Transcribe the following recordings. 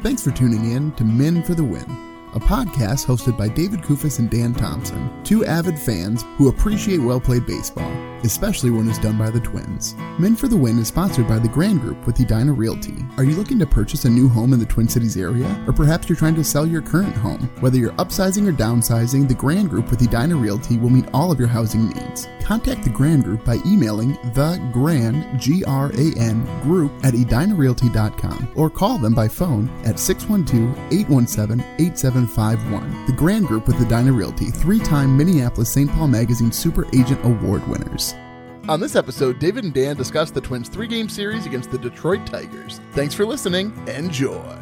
Thanks for tuning in to Men for the Win, a podcast hosted by David Kufis and Dan Thompson, two avid fans who appreciate well played baseball, especially when it's done by the Twins. Men for the Win is sponsored by the Grand Group with Edina Realty. Are you looking to purchase a new home in the Twin Cities area? Or perhaps you're trying to sell your current home? Whether you're upsizing or downsizing, the Grand Group with Edina Realty will meet all of your housing needs. Contact the Grand Group by emailing the Grand G R A N Group at edinarealty.com or call them by phone at 612-817-8751. The Grand Group with Edina Realty, three-time Minneapolis St. Paul Magazine Super Agent Award winners. On this episode, David and Dan discuss the Twins' three-game series against the Detroit Tigers. Thanks for listening. Enjoy.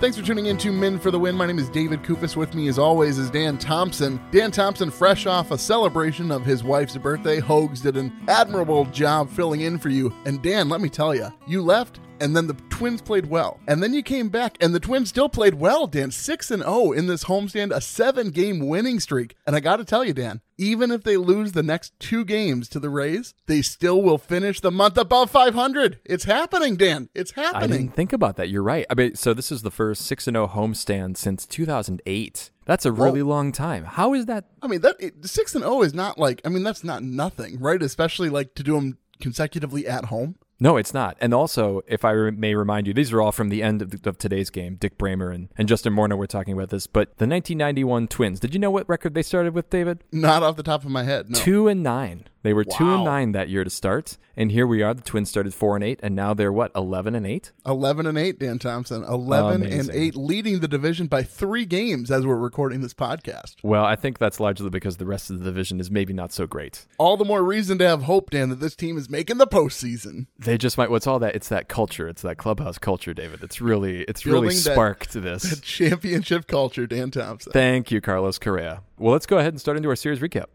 Thanks for tuning in to Men for the Win. My name is David Kufis. With me, as always, is Dan Thompson. Dan Thompson, fresh off a celebration of his wife's birthday. Hogs did an admirable job filling in for you. And Dan, let me tell you, you left and then the Twins played well. And then you came back, and the Twins still played well, Dan. 6 and 0 in this homestand, a seven game winning streak. And I got to tell you, Dan, even if they lose the next two games to the Rays, they still will finish the month above 500. It's happening, Dan. It's happening. I didn't think about that. You're right. I mean, so this is the first six and zero homestand since 2008. That's a really long time. How is that? I mean, that it, 6 and 0 is not like, I mean, that's not nothing, right? Especially like to do them consecutively at home. No, it's not. And also, if I re- may remind you, these are all from the end of, the, of today's game. Dick Bremer and, and Justin Morneau were talking about this. But the 1991 Twins. Did you know what record they started with, David? Not off the top of my head. No. Two and nine. They were two and nine that year to start, and here we are. The Twins started four and eight, and now they're what eleven and eight. 11 and 8, Dan Thompson. 11 and 8, leading the division by three games as we're recording this podcast. Well, I think that's largely because the rest of the division is maybe not so great. All the more reason to have hope, Dan, that this team is making the postseason. They just might. What's all that? It's that culture. It's that clubhouse culture, David. It's really, it's really Building that- sparked this. Championship culture, Dan Thompson. Thank you, Carlos Correa. Well, let's go ahead and start into our series recap.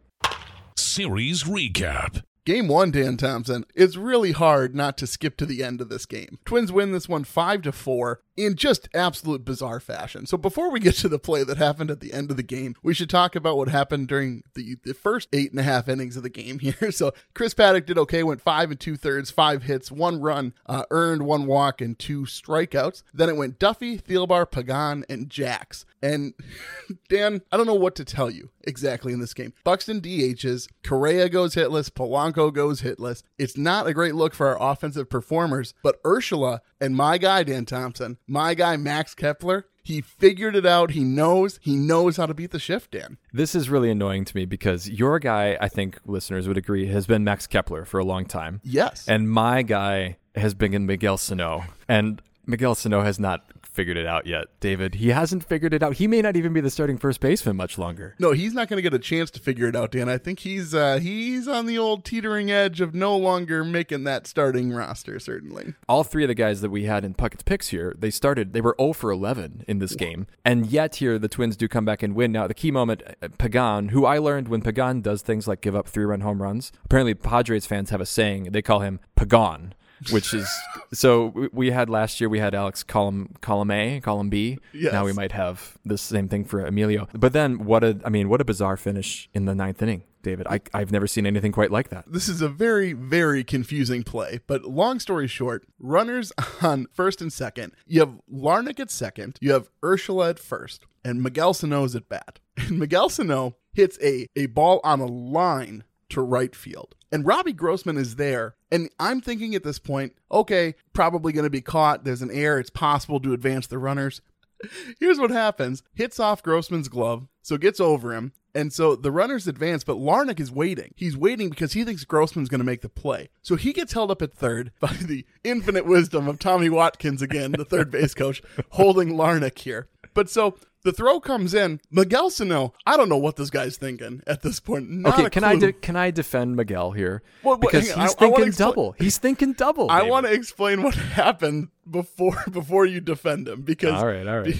Series recap. Game one, Dan Thompson. It's really hard not to skip to the end of this game. Twins win this one five to four in just absolute bizarre fashion. So before we get to the play that happened at the end of the game, we should talk about what happened during the, the first eight and a half innings of the game here. So Chris Paddack did okay, went five and two thirds, five hits, one run, uh, earned one walk and two strikeouts. Then it went Duffy, Thielbar, Pagan, and Jax. And Dan, I don't know what to tell you exactly in this game. Buxton DHs, Correa goes hitless, Polanco goes hitless. It's not a great look for our offensive performers, but Urshela and my guy Dan Thompson, my guy Max Kepler, he figured it out. He knows. He knows how to beat the shift, Dan. This is really annoying to me because your guy, I think listeners would agree, has been Max Kepler for a long time. Yes. And my guy has been Miguel Sano. And Miguel Sano has not figured it out yet, David. He hasn't figured it out. He may not even be the starting first baseman much longer. no, he's not going to get a chance to figure it out, Dan. I think he's uh, he's on the old teetering edge of no longer making that starting roster. Certainly. All three of the guys that we had in Puckett's picks here, they started, they were 0 for 11 in this game. And yet here, the Twins do come back and win. Now, the key moment, uh, Pagan, who I learned when Pagan does things like give up three run home runs, apparently Padres fans have a saying, they call him Pagan. Which is so we- had last year we had Alex Colomé column A column B Yes. now we might have the same thing for Emilio but then what a I mean what a bizarre finish in the ninth inning David I I've never seen anything quite like that This is a very, very confusing play, but long story short, runners on first and second. You have Larnach at second, you have Urshela at first, and Miguel Sano is at bat. And Miguel Sano hits a, a ball on a line to right field. And Robbie Grossman is there. And I'm thinking at this point, okay, probably going to be caught. There's an error. It's possible to advance the runners. Here's what happens hits off Grossman's glove, so gets over him. And so the runners advance, but Larnach is waiting. He's waiting because he thinks Grossman's going to make the play. So he gets held up at third by the infinite wisdom of Tommy Watkins again, the third base coach, holding Larnach here. But so the throw comes in. Miguel Sano, I don't know what this guy's thinking at this point. Not okay can I de- can I defend Miguel here? Well, well, because on, he's I- I thinking expl- double. He's thinking double. I want to explain what happened before before you defend him because all right all right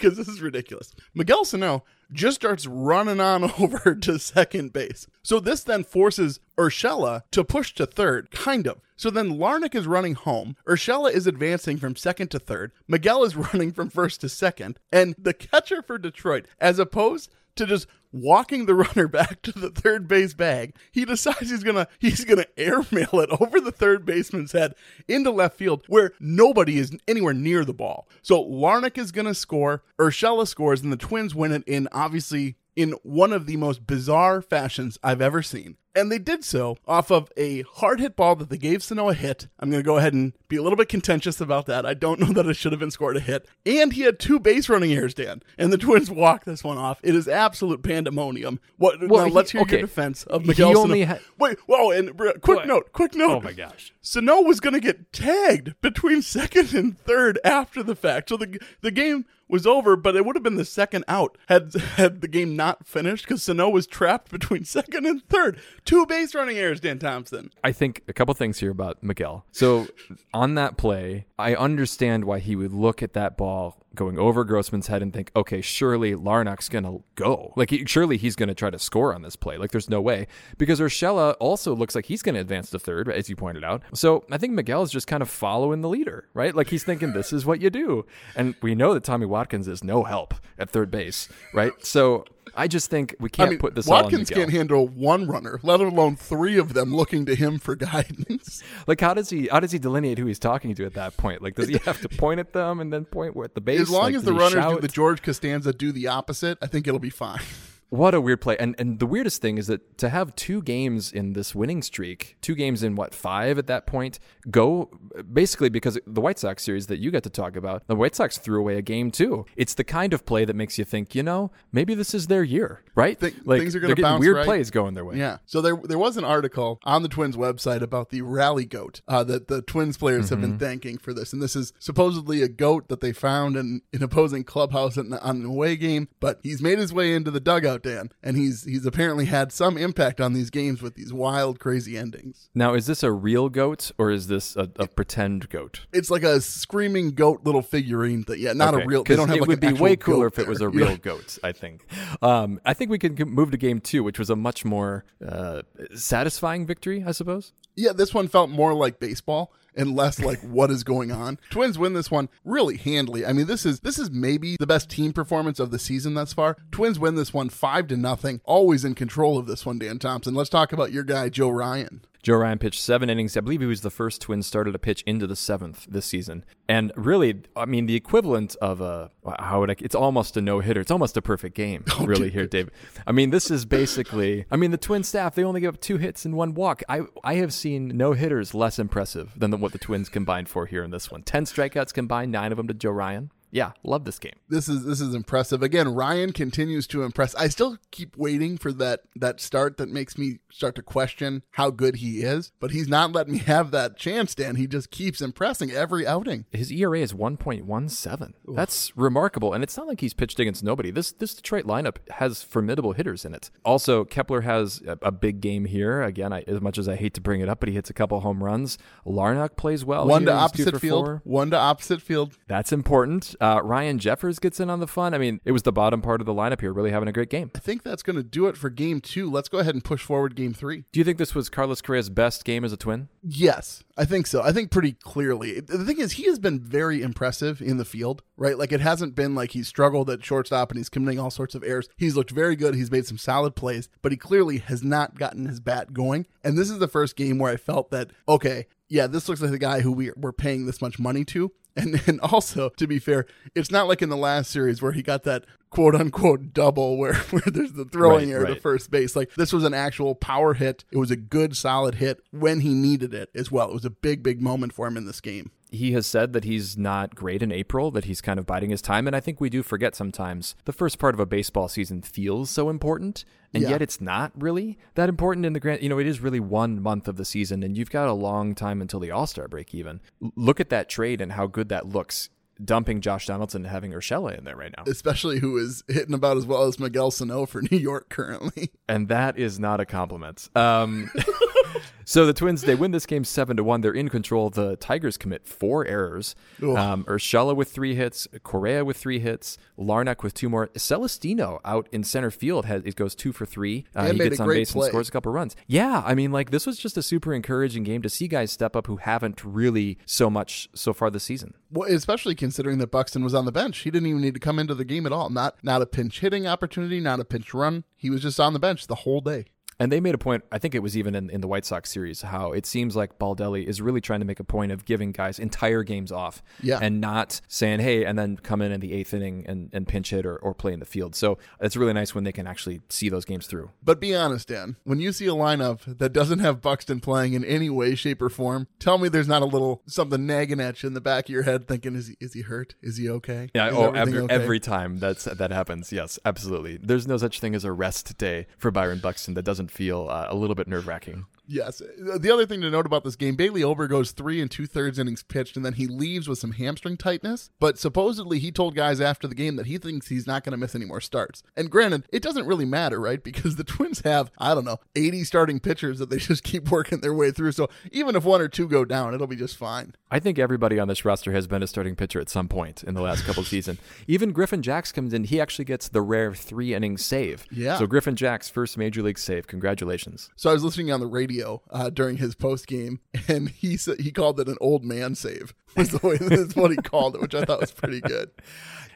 because this is ridiculous. Miguel Sano just starts running on over to second base. So this then forces Urshela to push to third, kind of. So then Larnach is running home. Urshela is advancing from second to third. Miguel is running from first to second. And the catcher for Detroit, as opposed to just walking the runner back to the third base bag. He decides he's gonna he's gonna airmail it over the third baseman's head into left field where nobody is anywhere near the ball. So Larnach is gonna score, Urshela scores, and the Twins win it in obviously in one of the most bizarre fashions I've ever seen. And they did so off of a hard hit ball that they gave Sano a hit. I'm going to go ahead and be a little bit contentious about that. I don't know that it should have been scored a hit. And he had two base running errors, Dan. And the Twins walked this one off. It is absolute pandemonium. What? Well, now he- let's hear okay. your defense of Miguel only Sano. had- Wait, whoa, and quick What? note, quick note. Oh my gosh. Sano was going to get tagged between second and third after the fact. So the the game was over, but it would have been the second out had had the game not finished because Sano was trapped between second and third. Two base running errors, Dan Thompson. I think a couple things here about Miguel. So on that play, I understand why he would look at that ball going over Grossman's head and think, okay, surely Larnach's gonna go. Like, he, surely he's gonna try to score on this play. Like, there's no way because Urshela also looks like he's gonna advance to third, as you pointed out. So I think Miguel is just kind of following the leader, right? Like he's thinking this is what you do, and we know that Tommy Watkins is no help at third base, right? So. I just think we can't I mean, put this Watkins can't handle one runner, let alone three of them looking to him for guidance. Like how does he how does he delineate who he's talking to at that point? Like does he have to point at them and then point where at the base? As long Like, as the he runners do the George Costanza do the opposite, I think it'll be fine. What a weird play. And and the weirdest thing is that to have two games in this winning streak, two games in what, five at that point, go basically because the White Sox series that you got to talk about, the White Sox threw away a game too. It's the kind of play that makes you think, you know, maybe this is their year, right? Thi- like things are they're getting bounce weird right. plays going their way. Yeah. So there there was an article on the Twins website about the rally goat uh, that the Twins players have been thanking for this, and this is supposedly a goat that they found in an opposing clubhouse in, on an away game. But he's made his way into the dugout, Dan, and he's he's apparently had some impact on these games with these wild, crazy endings. Now, is this a real goat or is this a, a pretend goat? It's like a screaming goat little figurine that yeah, not Okay, a real. They don't have it like would be way cooler if it was a real goat. I think. Um, I think we can move to game two, which was a much more uh, satisfying victory, I suppose. Yeah, this one felt more like baseball and less like what is going on. Twins win this one really handily. I mean, this is this is maybe the best team performance of the season thus far. Twins win this one 5 to nothing. Always in control of this one, Dan Thompson. Let's talk about your guy Joe Ryan. Joe Ryan pitched seven innings. I believe he was the first Twins starter to pitch into the seventh this season. And really, I mean, the equivalent of a how would I? It's almost a no hitter. It's almost a perfect game, oh, really. Here, David. I mean, this is basically. I mean, the Twin staff they only give up two hits and one walk. I I have seen no hitters less impressive than the, what the Twins combined for here in this one. Ten strikeouts combined, nine of them to Joe Ryan. Yeah, love this game. This is this is impressive. Again, Ryan continues to impress. I still keep waiting for that that start that makes me start to question how good he is, but he's not letting me have that chance, Dan. He just keeps impressing every outing. His ERA is 1.17. That's remarkable, and it's not like he's pitched against nobody. This this Detroit lineup has formidable hitters in it. Also, Kepler has a, a big game here. Again, I, as much as I hate to bring it up, but he hits a couple home runs. Larnach plays well. One here. to He's opposite field. four. One to opposite field. That's important. Uh, Ryan Jeffers gets in on the fun. I mean, it was the bottom part of the lineup here, really having a great game. I think that's going to do it for game two. Let's go ahead and push forward game three. Do you think this was Carlos Correa's best game as a twin? Yes, I think so. I think pretty clearly. The thing is, he has been very impressive in the field, right? Like it hasn't been like he's struggled at shortstop and he's committing all sorts of errors. He's looked very good. He's made some solid plays, but he clearly has not gotten his bat going. And this is the first game where I felt that, okay, yeah, this looks like the guy who we, we're paying this much money to. And then also, to be fair, it's not like in the last series where he got that quote unquote double where, where there's the throwing Right, error to first base. Like this was an actual power hit. It was a good, solid hit when he needed it as well. It was a big, big moment for him in this game. he has said that he's not great in April, that he's kind of biding his time. And I think we do forget sometimes the first part of a baseball season feels so important. And Yeah. yet it's not really that important in the grand, you know, it is really one month of the season and you've got a long time until the All Star break even. Look at that trade and how good that looks, dumping Josh Donaldson and having Urshela in there right now. Especially who is hitting about as well as Miguel Sano for New York currently. And that is not a compliment. Um, So the Twins they win this game seven to one. They're in control. The Tigers commit four errors. Ugh. Um, Urshela with three hits, Correa with three hits, Larnach with two more. Celestino out in center field has it goes two for three. Uh, he gets on base play. and scores a couple runs. Yeah, I mean like this was just a super encouraging game to see guys step up who haven't really so much so far this season. Well, especially considering that Buxton was on the bench. He didn't even need to come into the game at all. Not not a pinch hitting opportunity, not a pinch run. He was just on the bench the whole day. And they made a point, I think it was even in, in the White Sox series, how it seems like Baldelli is really trying to make a point of giving guys entire games off Yeah. and not saying, hey, and then come in in the eighth inning and, and pinch hit or, or play in the field. So it's really nice when they can actually see those games through. But be honest, Dan. When you see a lineup that doesn't have Buxton playing in any way, shape, or form, tell me there's not a little something nagging at you in the back of your head, thinking, "Is he is he hurt? Is he okay? Yeah, Is oh, every, okay?" every time that's that happens, yes, absolutely. There's no such thing as a rest day for Byron Buxton that doesn't feel uh, a little bit nerve wracking. Yes. Uh, the other thing to note about this game, Bailey Ober goes three and two thirds innings pitched, and then he leaves with some hamstring tightness. But supposedly he told guys after the game that he thinks he's not going to miss any more starts. And granted, it doesn't really matter, right? Because the Twins have, I don't know, 80 starting pitchers that they just keep working their way through. So even if one or two go down, it'll be just fine. I think everybody on this roster has been a starting pitcher at some point in the last couple of seasons. Even Griffin Jax comes in, he actually gets the rare three inning save. Yeah. So Griffin Jax' first major league save. Congratulations. So I was listening on the radio uh, during his post game, and he said he called it an old man save. Was the way that's what he called it, which I thought was pretty good.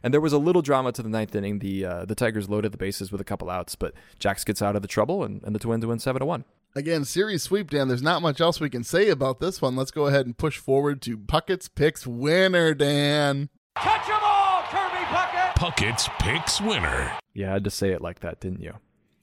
And there was a little drama to the ninth inning. The uh, the Tigers loaded the bases with a couple outs, but Jax gets out of the trouble, and, and the Twins win seven to one. Again, series sweep, Dan. There's not much else we can say about this one. Let's go ahead and push forward to Puckett's picks winner, Dan. Catch 'em all, Kirby Puckett! Puckett's Picks winner. Yeah, I had to say it like that, didn't you?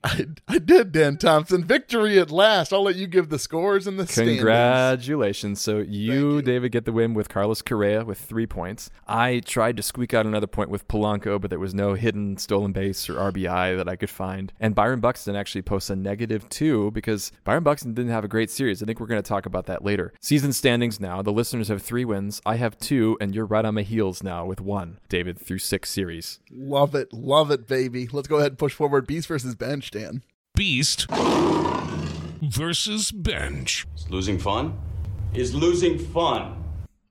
I, I did, Dan Thompson. Victory at last. I'll let you give the scores and the standings. Congratulations. So you, David, get the win with Carlos Correa with three points. I tried to squeak out another point with Polanco, but there was no hidden stolen base or RBI that I could find. And Byron Buxton actually posts a negative two because Byron Buxton didn't have a great series. I think we're going to talk about that later. Season standings now. The listeners have three wins. I have two, and you're right on my heels now with one, David, through six series. Love it. Love it, baby. Let's go ahead and push forward. Beast versus bench, Dan. Beast versus Bench. Is losing fun? Is losing fun?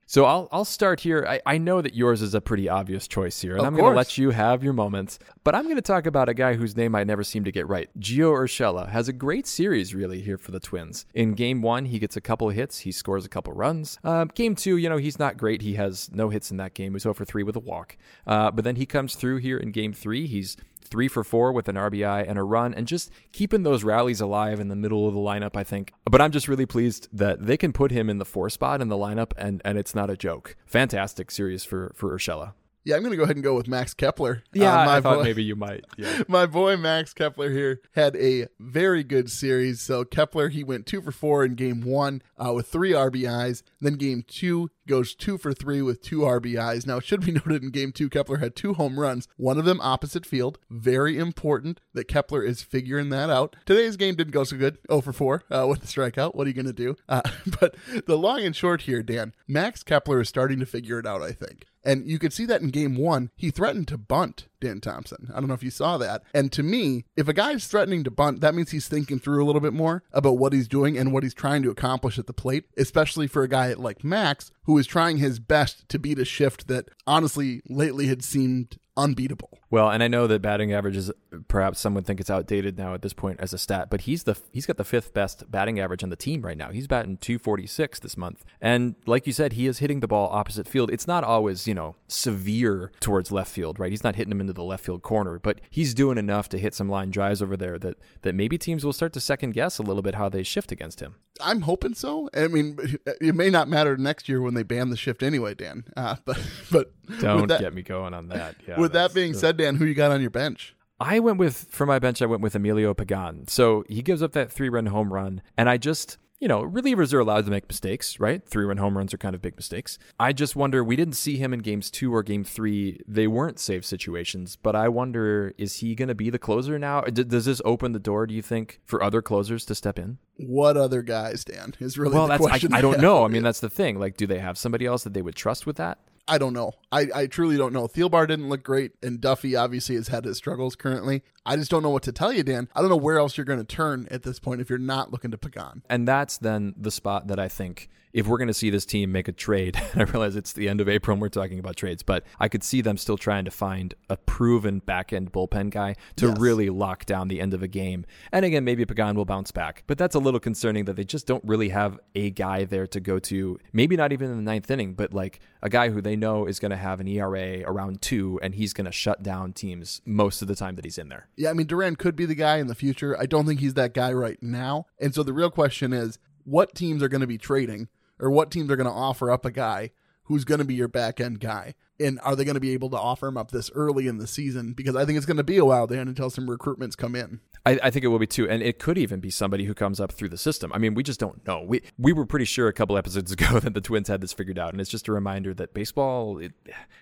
So I'll I'll start here. I, I know that yours is a pretty obvious choice here, and Of I'm going to let you have your moments. But I'm going to talk about a guy whose name I never seem to get right. Gio Urshela has a great series really here for the Twins. In Game One, he gets a couple hits, he scores a couple runs. Um, game Two, you know, he's not great. He has no hits in that game. He's 0 for three with a walk. Uh, but then he comes through here in Game Three. He's three for four with an RBI and a run, and just keeping those rallies alive in the middle of the lineup, I think. But I'm just really pleased that they can put him in the four spot in the lineup, and, and it's not a joke. Fantastic series for, for Urshela. Yeah, I'm going to go ahead and go with Max Kepler. Yeah, Uh, I thought boy- maybe you might. Yeah. My boy Max Kepler here had a very good series. So Kepler, he went two for four in game one uh, with three RBIs. Then game two goes two for three with two RBIs. Now it should be noted in game two, Kepler had two home runs, one of them opposite field. Very important that Kepler is figuring that out. Today's game didn't go so good, 0 for four uh, with the strikeout. What are you going to do? Uh, but the long and short here, Dan, Max Kepler is starting to figure it out. I think. And you could see that in game one. He threatened to bunt Dan Thompson. I don't know if you saw that. And to me, if a guy's threatening to bunt, that means he's thinking through a little bit more about what he's doing and what he's trying to accomplish at the plate, especially for a guy like Max, who is trying his best to beat a shift that honestly lately had seemed unbeatable. Well, and I know that batting average is perhaps some would think it's outdated now at this point as a stat, but he's the he's got the fifth best batting average on the team right now. He's batting 246 this month. And like you said, he is hitting the ball opposite field. It's not always, you know, severe towards left field, right? He's not hitting him into the left field corner, but he's doing enough to hit some line drives over there that that maybe teams will start to second guess a little bit how they shift against him. I'm hoping so. I mean, it may not matter next year when they ban the shift anyway, Dan. Uh, but but Don't that, get me going on that. Yeah, with that being said, Dan, who you got on your bench? I went with for my bench. I went with Emilio Pagan. So he gives up that three-run home run, and I just, you know, relievers are allowed to make mistakes, right? Three-run home runs are kind of big mistakes. I just wonder. We didn't see him in games two or game three. They weren't save situations, but I wonder is he going to be the closer now? D- does this open the door? Do you think for other closers to step in? What other guys, Dan? Is really Well, the that's I, question. I don't know. I mean, that's the thing. Like, do they have somebody else that they would trust with that? I don't know. I, I truly don't know. Thielbar didn't look great, and Duffy obviously has had his struggles currently. I just don't know what to tell you, Dan. I don't know where else you're going to turn at this point if you're not looking to Pagan. And that's then the spot that I think if we're going to see this team make a trade, and I realize it's the end of April and we're talking about trades, but I could see them still trying to find a proven back end bullpen guy to Yes. really lock down the end of a game. And again, maybe Pagan will bounce back, but that's a little concerning that they just don't really have a guy there to go to. Maybe not even in the ninth inning, but like a guy who they know is going to have an ERA around two, and he's going to shut down teams most of the time that he's in there. Yeah, I mean, Duran could be the guy in the future. I don't think he's that guy right now. And so the real question is what teams are going to be trading or what teams are going to offer up a guy who's going to be your back end guy? And are they going to be able to offer him up this early in the season? Because I think it's going to be a while, then until some recruitments come in. I, I think it will be too, and it could even be somebody who comes up through the system. I mean, we just don't know. We we were pretty sure a couple episodes ago that the Twins had this figured out, and it's just a reminder that baseball, it,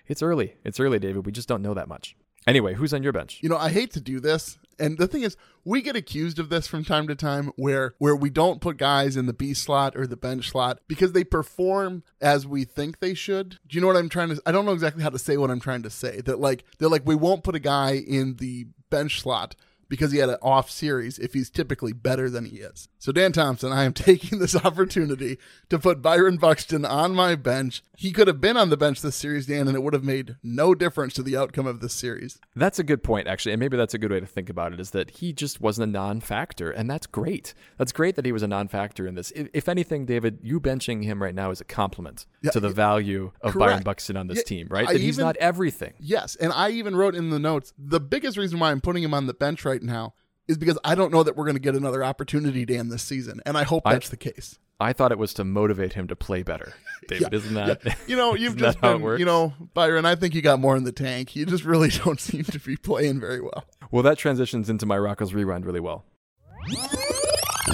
it's early. It's early, David. We just don't know that much. Anyway, who's on your bench? You know, I hate to do this, and the thing is, we get accused of this from time to time, where where we don't put guys in the B slot or the bench slot because they perform as we think they should. Do you know what I'm trying to? I don't know exactly how to say what I'm trying to say. That like they're like we won't put a guy in the bench slot because he had an off series if he's typically better than he is. So Dan Thompson, I am taking this opportunity to put Byron Buxton on my bench. He could have been on the bench this series, Dan, and it would have made no difference to the outcome of this series. That's a good point, actually, and maybe that's a good way to think about it. Is that he just wasn't a non-factor, and that's great. That's great that he was a non-factor in this. If, if anything, David, you benching him right now is a compliment Yeah, to the value of Byron. Buxton on this Yeah, team, right? I that he's not everything. Yes, and I even wrote in the notes the biggest reason why I'm putting him on the bench right now is because I don't know that we're going to get another opportunity, Dan, this season, and I hope I- that's the case. I thought it was to motivate him to play better, David. Isn't that? Yeah. You know, you've just that how it been, works? you know, Byron. I think you got more in the tank. You just really don't seem to be playing very well. Well, that transitions into my Rocco's Rewind really well.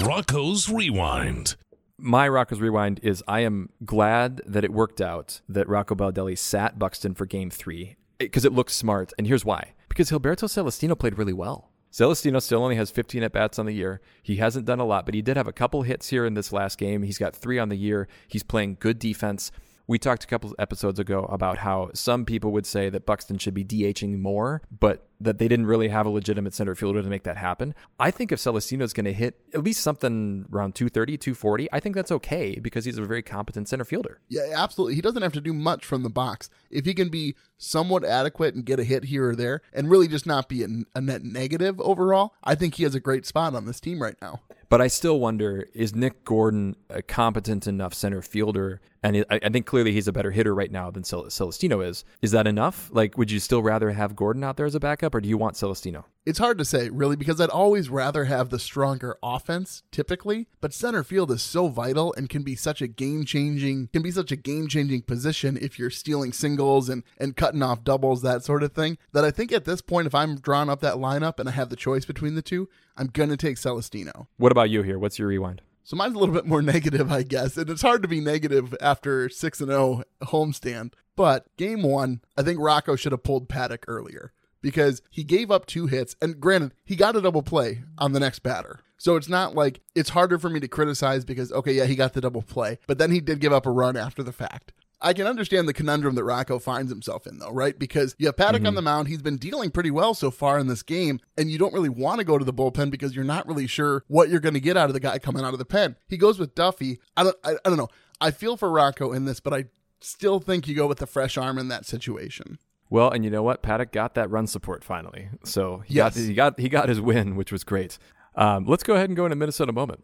Rocco's Rewind. My Rocco's Rewind is I am glad that it worked out that Rocco Baldelli sat Buxton for game three because it looks smart. And here's why because Gilberto Celestino played really well. Celestino still only has 15 at bats on the year. He hasn't done a lot, but he did have a couple hits here in this last game. He's got three on the year. He's playing good defense. We talked a couple episodes ago about how some people would say that Buxton should be DHing more, but that they didn't really have a legitimate center fielder to make that happen. I think if Celestino's going to hit at least something around 230, 240, I think that's okay because he's a very competent center fielder. Yeah, absolutely. He doesn't have to do much from the box. If he can be somewhat adequate and get a hit here or there and really just not be a, net negative overall, I think he has a great spot on this team right now. But I still wonder is Nick Gordon a competent enough center fielder? And I think clearly he's a better hitter right now than Celestino is. Is that enough? Like, would you still rather have Gordon out there as a backup or do you want Celestino? It's hard to say, really, because I'd always rather have the stronger offense typically, but center field is so vital and can be such a game changing can be such a game changing position if you're stealing singles and, and cutting off doubles, that sort of thing. That I think at this point, if I'm drawing up that lineup and I have the choice between the two, I'm gonna take Celestino. What about you here? What's your rewind? So mine's a little bit more negative, I guess. And it's hard to be negative after 6 and 0 homestand. But game 1, I think Rocco should have pulled Paddack earlier because he gave up two hits and granted, he got a double play on the next batter. So it's not like it's harder for me to criticize because okay, yeah, he got the double play, but then he did give up a run after the fact. I can understand the conundrum that Rocco finds himself in, though, right? Because you have Paddack on mhm. the mound. He's been dealing pretty well so far in this game, and you don't really want to go to the bullpen because you're not really sure what you're going to get out of the guy coming out of the pen. He goes with Duffy. I don't, I, I don't know. I feel for Rocco in this, but I still think you go with the fresh arm in that situation. Well, and you know what? Paddack got that run support finally. So he, Yes. got, he, got, he got his win, which was great. Um, let's go ahead and go into Minnesota moment.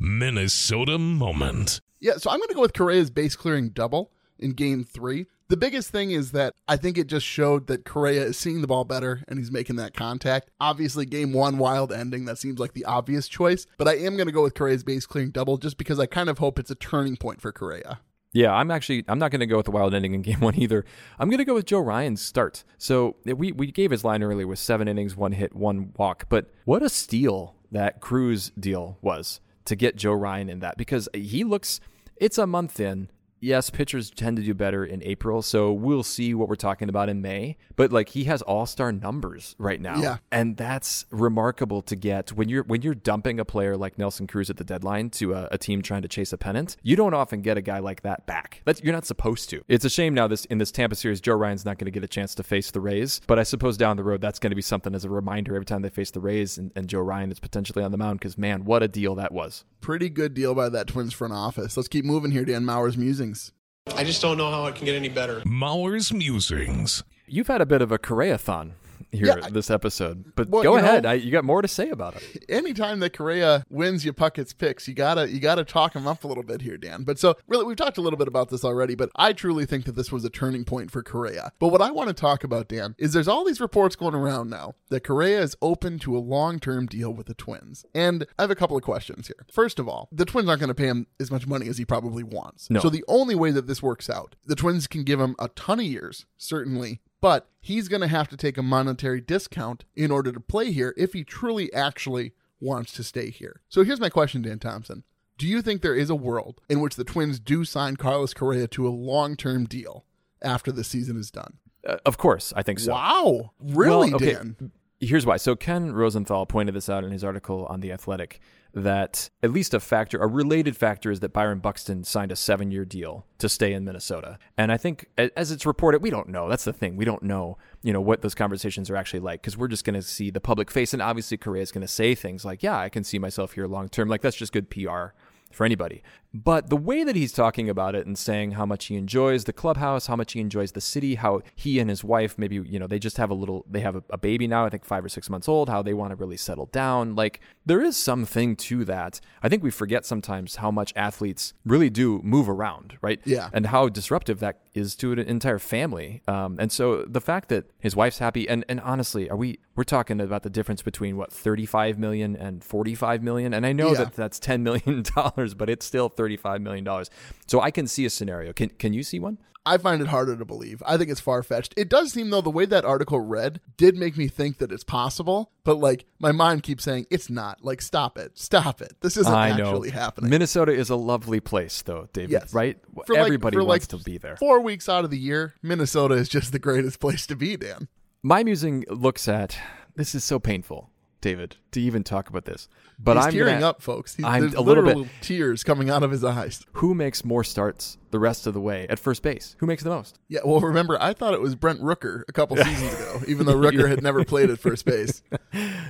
Minnesota Moment. Yeah, so I'm going to go with Correa's base clearing double in game three. The biggest thing is that I think it just showed that Correa is seeing the ball better and he's making that contact. Obviously, game one, wild ending, that seems like the obvious choice, but I am going to go with Correa's base clearing double just because I kind of hope it's a turning point for Correa. Yeah, I'm actually I'm not going to go with the wild ending in game one either. I'm going to go with Joe Ryan's start. So we we gave his line earlier with seven innings, one hit, one walk. But what a steal that Cruz deal was to get Joe Ryan in that because he looks. It's a month in. Yes, pitchers tend to do better in April, so we'll see what we're talking about in May. But like he has all star numbers right now, Yeah. and that's remarkable to get when you're when you're dumping a player like Nelson Cruz at the deadline to a, a team trying to chase a pennant. You don't often get a guy like that back. That's you're not supposed to. It's a shame now this in this Tampa series, Joe Ryan's not going to get a chance to face the Rays, but I suppose down the road that's going to be something as a reminder every time they face the Rays and, and Joe Ryan is potentially on the mound because man, what a deal that was. Pretty good deal by that Twins front office. Let's keep moving here, Dan Mauer's musings. I just don't know how it can get any better. Mauer's Musings. You've had a bit of a Correa-thon here Yeah, this episode, but Well, go you know- ahead. I, you got more to say about it. anytime that Correa wins you Puckett's picks, you gotta you gotta talk him up a little bit here, Dan. But so really, we've talked a little bit about this already, but I truly think that this was a turning point for Correa. But what I want to talk about, Dan, is there's all these reports going around now that Correa is open to a long term deal with the Twins, and I have a couple of questions here. First of all, the Twins aren't going to pay him as much money as he probably wants. No. So the only way that this works out, the Twins can give him a ton of years, certainly. But he's going to have to take a monetary discount in order to play here if he truly actually wants to stay here. So here's my question, Dan Thompson. Do you think there is a world in which the Twins do sign Carlos Correa to a long term deal after the season is done? Uh, of course, I think so. Wow. Really, Well, okay, Dan? Here's why. So Ken Rosenthal pointed this out in his article on The Athletic that at least a factor, a related factor, is that Byron Buxton signed a seven year deal to stay in Minnesota. And I think, as it's reported, we don't know. That's the thing. We don't know, you know, what those conversations are actually like because we're just going to see the public face. And obviously, Correa is going to say things like, yeah, I can see myself here long term. Like, that's just good PR for anybody. But the way that he's talking about it and saying how much he enjoys the clubhouse, how much he enjoys the city, how he and his wife maybe, you know, they just have a little, they have a, a baby now, I think five or six months old, how they want to really settle down. Like, there is something to that. I think we forget sometimes how much athletes really do move around, right? Yeah. And how disruptive that is to an entire family. Um, and so the fact that his wife's happy, and, and honestly, are we, we're talking about the difference between what, 35 million and 45 million? And I know Yeah. that that's $10 million, but it's still $35 million. So I can see a scenario. Can, can you see one? I find it harder to believe. I think it's far fetched. It does seem, though, the way that article read did make me think that it's possible, but like my mind keeps saying it's not. Like, stop it. Stop it. This isn't I know. actually happening. Minnesota is a lovely place, though, David, Yes. right? For like- Everybody for wants like to be there. Four weeks out of the year, Minnesota is just the greatest place to be, Dan. My musing looks at this is so painful, David, to even talk about this. But He's I'm tearing gonna- up, folks. He's, I'm a little bit. tears coming out of his eyes. Who makes more starts the rest of the way at first base? Who makes the most? Yeah, well, remember, I thought it was Brent Rooker a couple seasons ago, even though Rooker had never played at first base.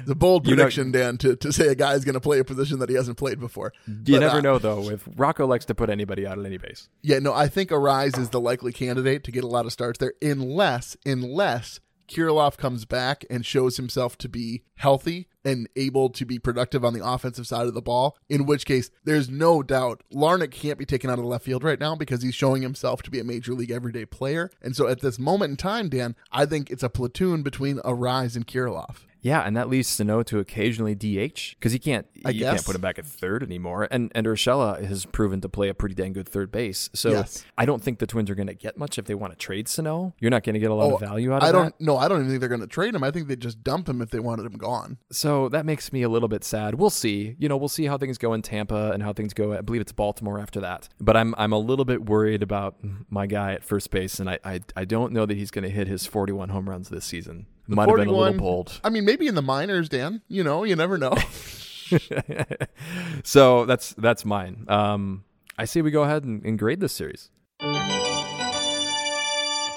The a bold You know- prediction, Dan, to, to say a guy's going to play a position that he hasn't played before. You But, never uh, know, though. If Rocco likes to put anybody out at any base, Yeah, no, I think Arraez is the likely candidate to get a lot of starts there, unless unless Kirilloff comes back and shows himself to be healthy and able to be productive on the offensive side of the ball. In which case, there's no doubt Larnach can't be taken out of the left field right now because he's showing himself to be a major league everyday player. And so, at this moment in time, Dan, I think it's a platoon between Arraez and Kirilloff. Yeah, and that leaves Sano to occasionally DH because he can't. I you guess. can't put him back at third anymore. And and Urshela has proven to play a pretty dang good third base. So Yes. I don't think the Twins are going to get much if they want to trade Sano. You're not going to get a lot of oh, value out of Oh, I don't. that. No, I don't even think they're going to trade him. I think they just dump him if they wanted him gone. So that makes me a little bit sad. We'll see. You know, we'll see how things go in Tampa and how things go. I believe it's Baltimore after that. But I'm I'm a little bit worried about my guy at first base, and I I, I don't know that he's going to hit his 41 home runs this season. Might have been a little bold. I mean, maybe in the minors, Dan. You know, you never know. so that's that's mine. Um, I say we go ahead and, and grade this series.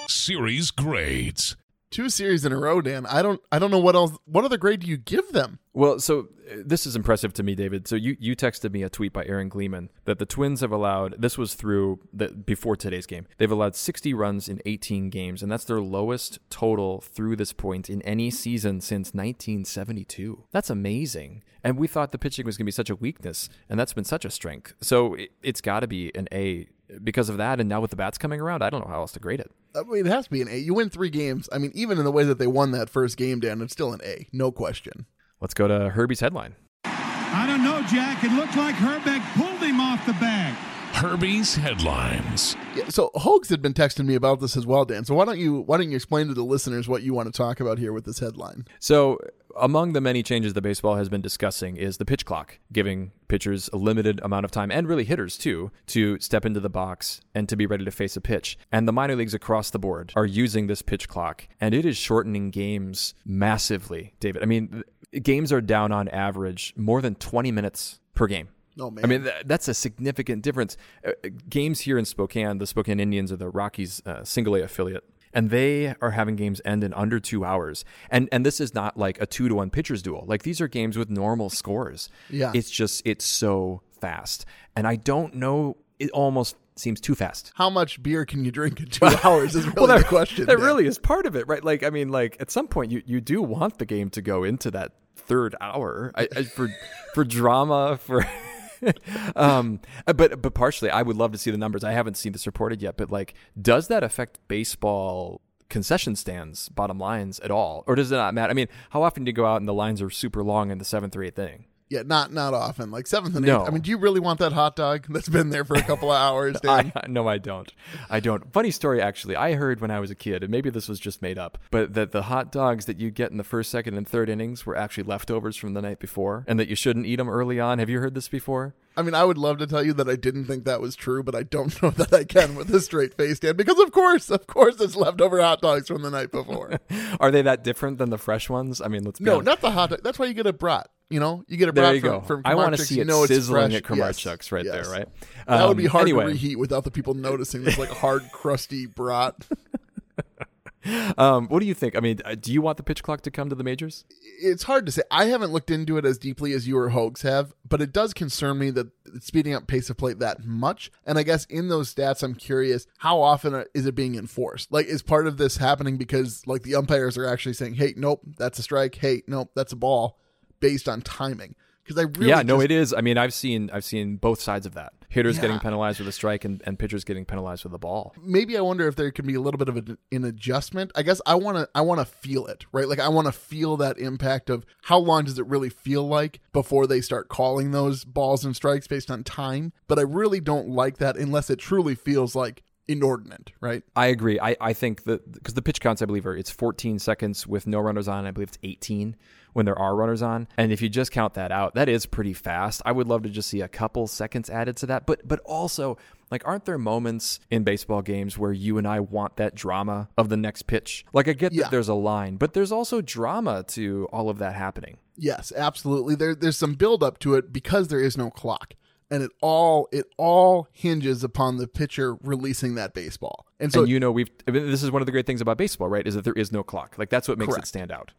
Series grades. Two series in a row, Dan. I don't. I don't know what else. What other grade do you give them? Well, so uh, this is impressive to me, David. So you, you texted me a tweet by Aaron Gleeman that the Twins have allowed. This was through the before today's game. They've allowed 60 runs in 18 games, and that's their lowest total through this point in any season since 1972. That's amazing. And we thought the pitching was going to be such a weakness, and that's been such a strength. So it, it's got to be an A because of that. And now with the bats coming around, I don't know how else to grade it. I mean, it has to be an A. You win three games. I mean, even in the way that they won that first game, Dan, it's still an A, no question. Let's go to Herbie's headline. I don't know, Jack. It looked like Hrbek pulled him off the bag. Herbie's headlines. Yeah, so Hoax had been texting me about this as well, Dan. So why don't you why don't you explain to the listeners what you want to talk about here with this headline? So among the many changes that baseball has been discussing is the pitch clock, giving pitchers a limited amount of time, and really hitters too, to step into the box and to be ready to face a pitch. And the minor leagues across the board are using this pitch clock, and it is shortening games massively, David. I mean, games are down on average more than 20 minutes per game. Oh man. I mean, th- that's a significant difference. Uh, games here in Spokane, the Spokane Indians are the Rockies' uh, single A affiliate, and they are having games end in under two hours. And and this is not like a two to one pitchers duel. Like these are games with normal scores. Yeah. it's just it's so fast, and I don't know. It almost seems too fast. How much beer can you drink in two hours is really Well, the question. That Dan. really is part of it, right? Like, I mean, like at some point, you, you do want the game to go into that third hour I, I, for for drama for. um, but but partially, I would love to see the numbers. I haven't seen this reported yet, but like, does that affect baseball concession stands bottom lines at all, or does it not matter? I mean, how often do you go out and the lines are super long in the seventh or eighth inning? Yeah, not not often. Like seventh and No. eighth. I mean, do you really want that hot dog that's been there for a couple of hours? I, no, I don't. I don't. Funny story, actually. I heard when I was a kid, and maybe this was just made up, but that the hot dogs that you get in the first, second, and third innings were actually leftovers from the night before, and that you shouldn't eat them early on. Have you heard this before? I mean, I would love to tell you that I didn't think that was true, but I don't know that I can with a straight face, Dan. Because of course, of course, it's leftover hot dogs from the night before. Are they that different than the fresh ones? I mean, let's be no, honest. not the hot dog. That's why you get a brat. You know, you get a brat from, from I want to see you it know it's sizzling at Kramarczuk's right yes. there, right? That would Um, be hard anyway, to reheat without the people noticing this like hard, crusty brat. um, what do you think? I mean, uh, do you want the pitch clock to come to the majors? it's hard to say. I haven't looked into it as deeply as you or Hogs have, but it does concern me that it's speeding up pace of play that much. And I guess in those stats, I'm curious how often is it being enforced? Like, is part of this happening because like the umpires are actually saying, "Hey, nope, that's a strike. Hey, nope, that's a ball," based on timing? Because I really yeah, no, it is. I mean, I've seen I've seen both sides of that. Hitters Yeah. getting penalized with a strike and, and pitchers getting penalized with a ball. maybe I wonder if there could be a little bit of a, an adjustment. I guess I want to I want to feel it, right? Like I want to feel that impact of how long does it really feel like before they start calling those balls and strikes based on time. But I really don't like that unless it truly feels like inordinate, right? I agree. I, I think that because the pitch counts, I believe, are it's 14 seconds with no runners on. I believe it's 18 when there are runners on. And if you just count that out, that is pretty fast. I would love to just see a couple seconds added to that. But but also, like, aren't there moments in baseball games where you and I want that drama of the next pitch? Like, I get Yeah. that there's a line, but there's also drama to all of that happening. Yes, absolutely. There there's some build up to it because there is no clock. And it all it all hinges upon the pitcher releasing that baseball. And so and you know, we've I mean, this is one of the great things about baseball, right? Is that there is no clock. Like that's what makes Correct. it stand out.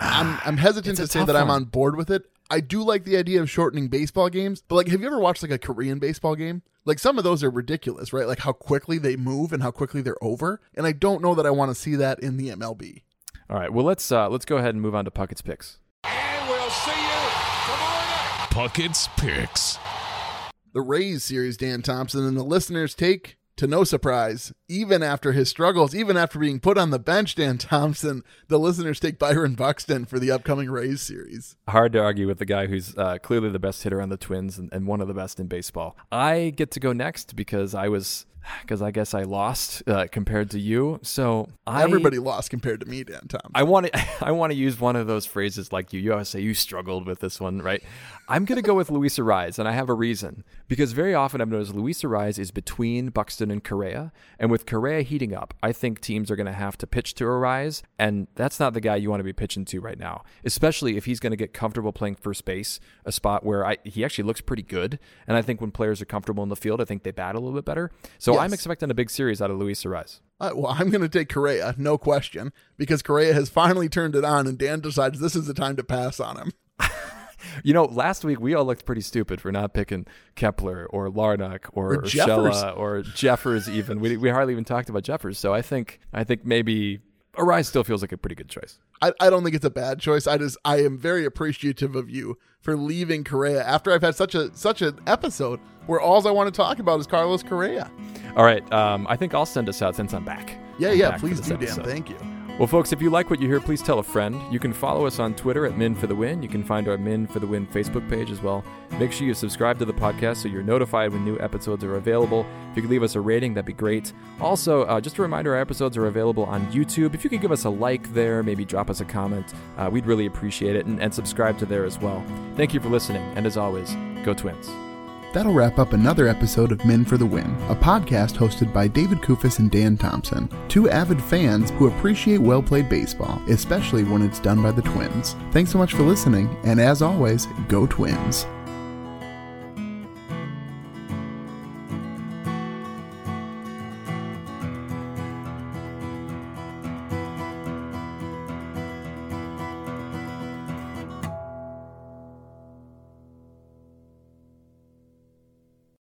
I'm I'm hesitant to say that I'm one. on board with it. I do like the idea of shortening baseball games, but like, have you ever watched like a Korean baseball game? Like some of those are ridiculous, right? Like how quickly they move and how quickly they're over. And I don't know that I want to see that in the MLB. All right, well let's uh, let's go ahead and move on to Puckett's picks. And we'll see you tomorrow night. Puckett's Picks. The Rays series, Dan Thompson, and the listeners take to no surprise, even after his struggles, even after being put on the bench, Dan Thompson, the listeners take Byron Buxton for the upcoming Rays series. Hard to argue with the guy who's uh, clearly the best hitter on the Twins and, and one of the best in baseball. I get to go next because I was because I guess I lost uh, compared to you. So I, Everybody lost compared to me, Dan Thompson. I want to I want to use one of those phrases like you. You always say you struggled with this one, right? I'm going to go with Luis Arraez, and I have a reason because very often I've noticed Luis Arraez is between Buxton and Correa, and with Correa heating up, I think teams are going to have to pitch to Arraez, and that's not the guy you want to be pitching to right now, especially if he's going to get comfortable playing first base, a spot where I, he actually looks pretty good, and I think when players are comfortable in the field, I think they bat a little bit better. So I'm expecting a big series out of Luis Arraez. Uh, well, I'm going to take Correa, no question, because Correa has finally turned it on, and Dan decides this is the time to pass on him. You know, last week we all looked pretty stupid for not picking Kepler or Larnach or, Or. Urshela or Jeffers. Even we, we hardly even talked about Jeffers. So I think I think maybe Arraez still feels like a pretty good choice. I, I don't think it's a bad choice. I just I am very appreciative of you for leaving Correa after I've had such a such an episode where all I want to talk about is Carlos Correa. All right, um, I think I'll send us out since I'm back. Yeah, I'm yeah, back please do, Dan. Thank you. Well, folks, if you like what you hear, please tell a friend. You can follow us on Twitter at Min for the Win. You can find our Min for the Win Facebook page as well. Make sure you subscribe to the podcast so you're notified when new episodes are available. If you could leave us a rating, that'd be great. Also, uh, just a reminder our episodes are available on YouTube. If you could give us a like there, maybe drop us a comment, uh, we'd really appreciate it, and, and subscribe to there as well. Thank you for listening, and as always, go Twins. That'll wrap up another episode of Men for the Win, a podcast hosted by David Kufis and Dan Thompson, two avid fans who appreciate well played baseball, especially when it's done by the Twins. Thanks so much for listening, and as always, go Twins.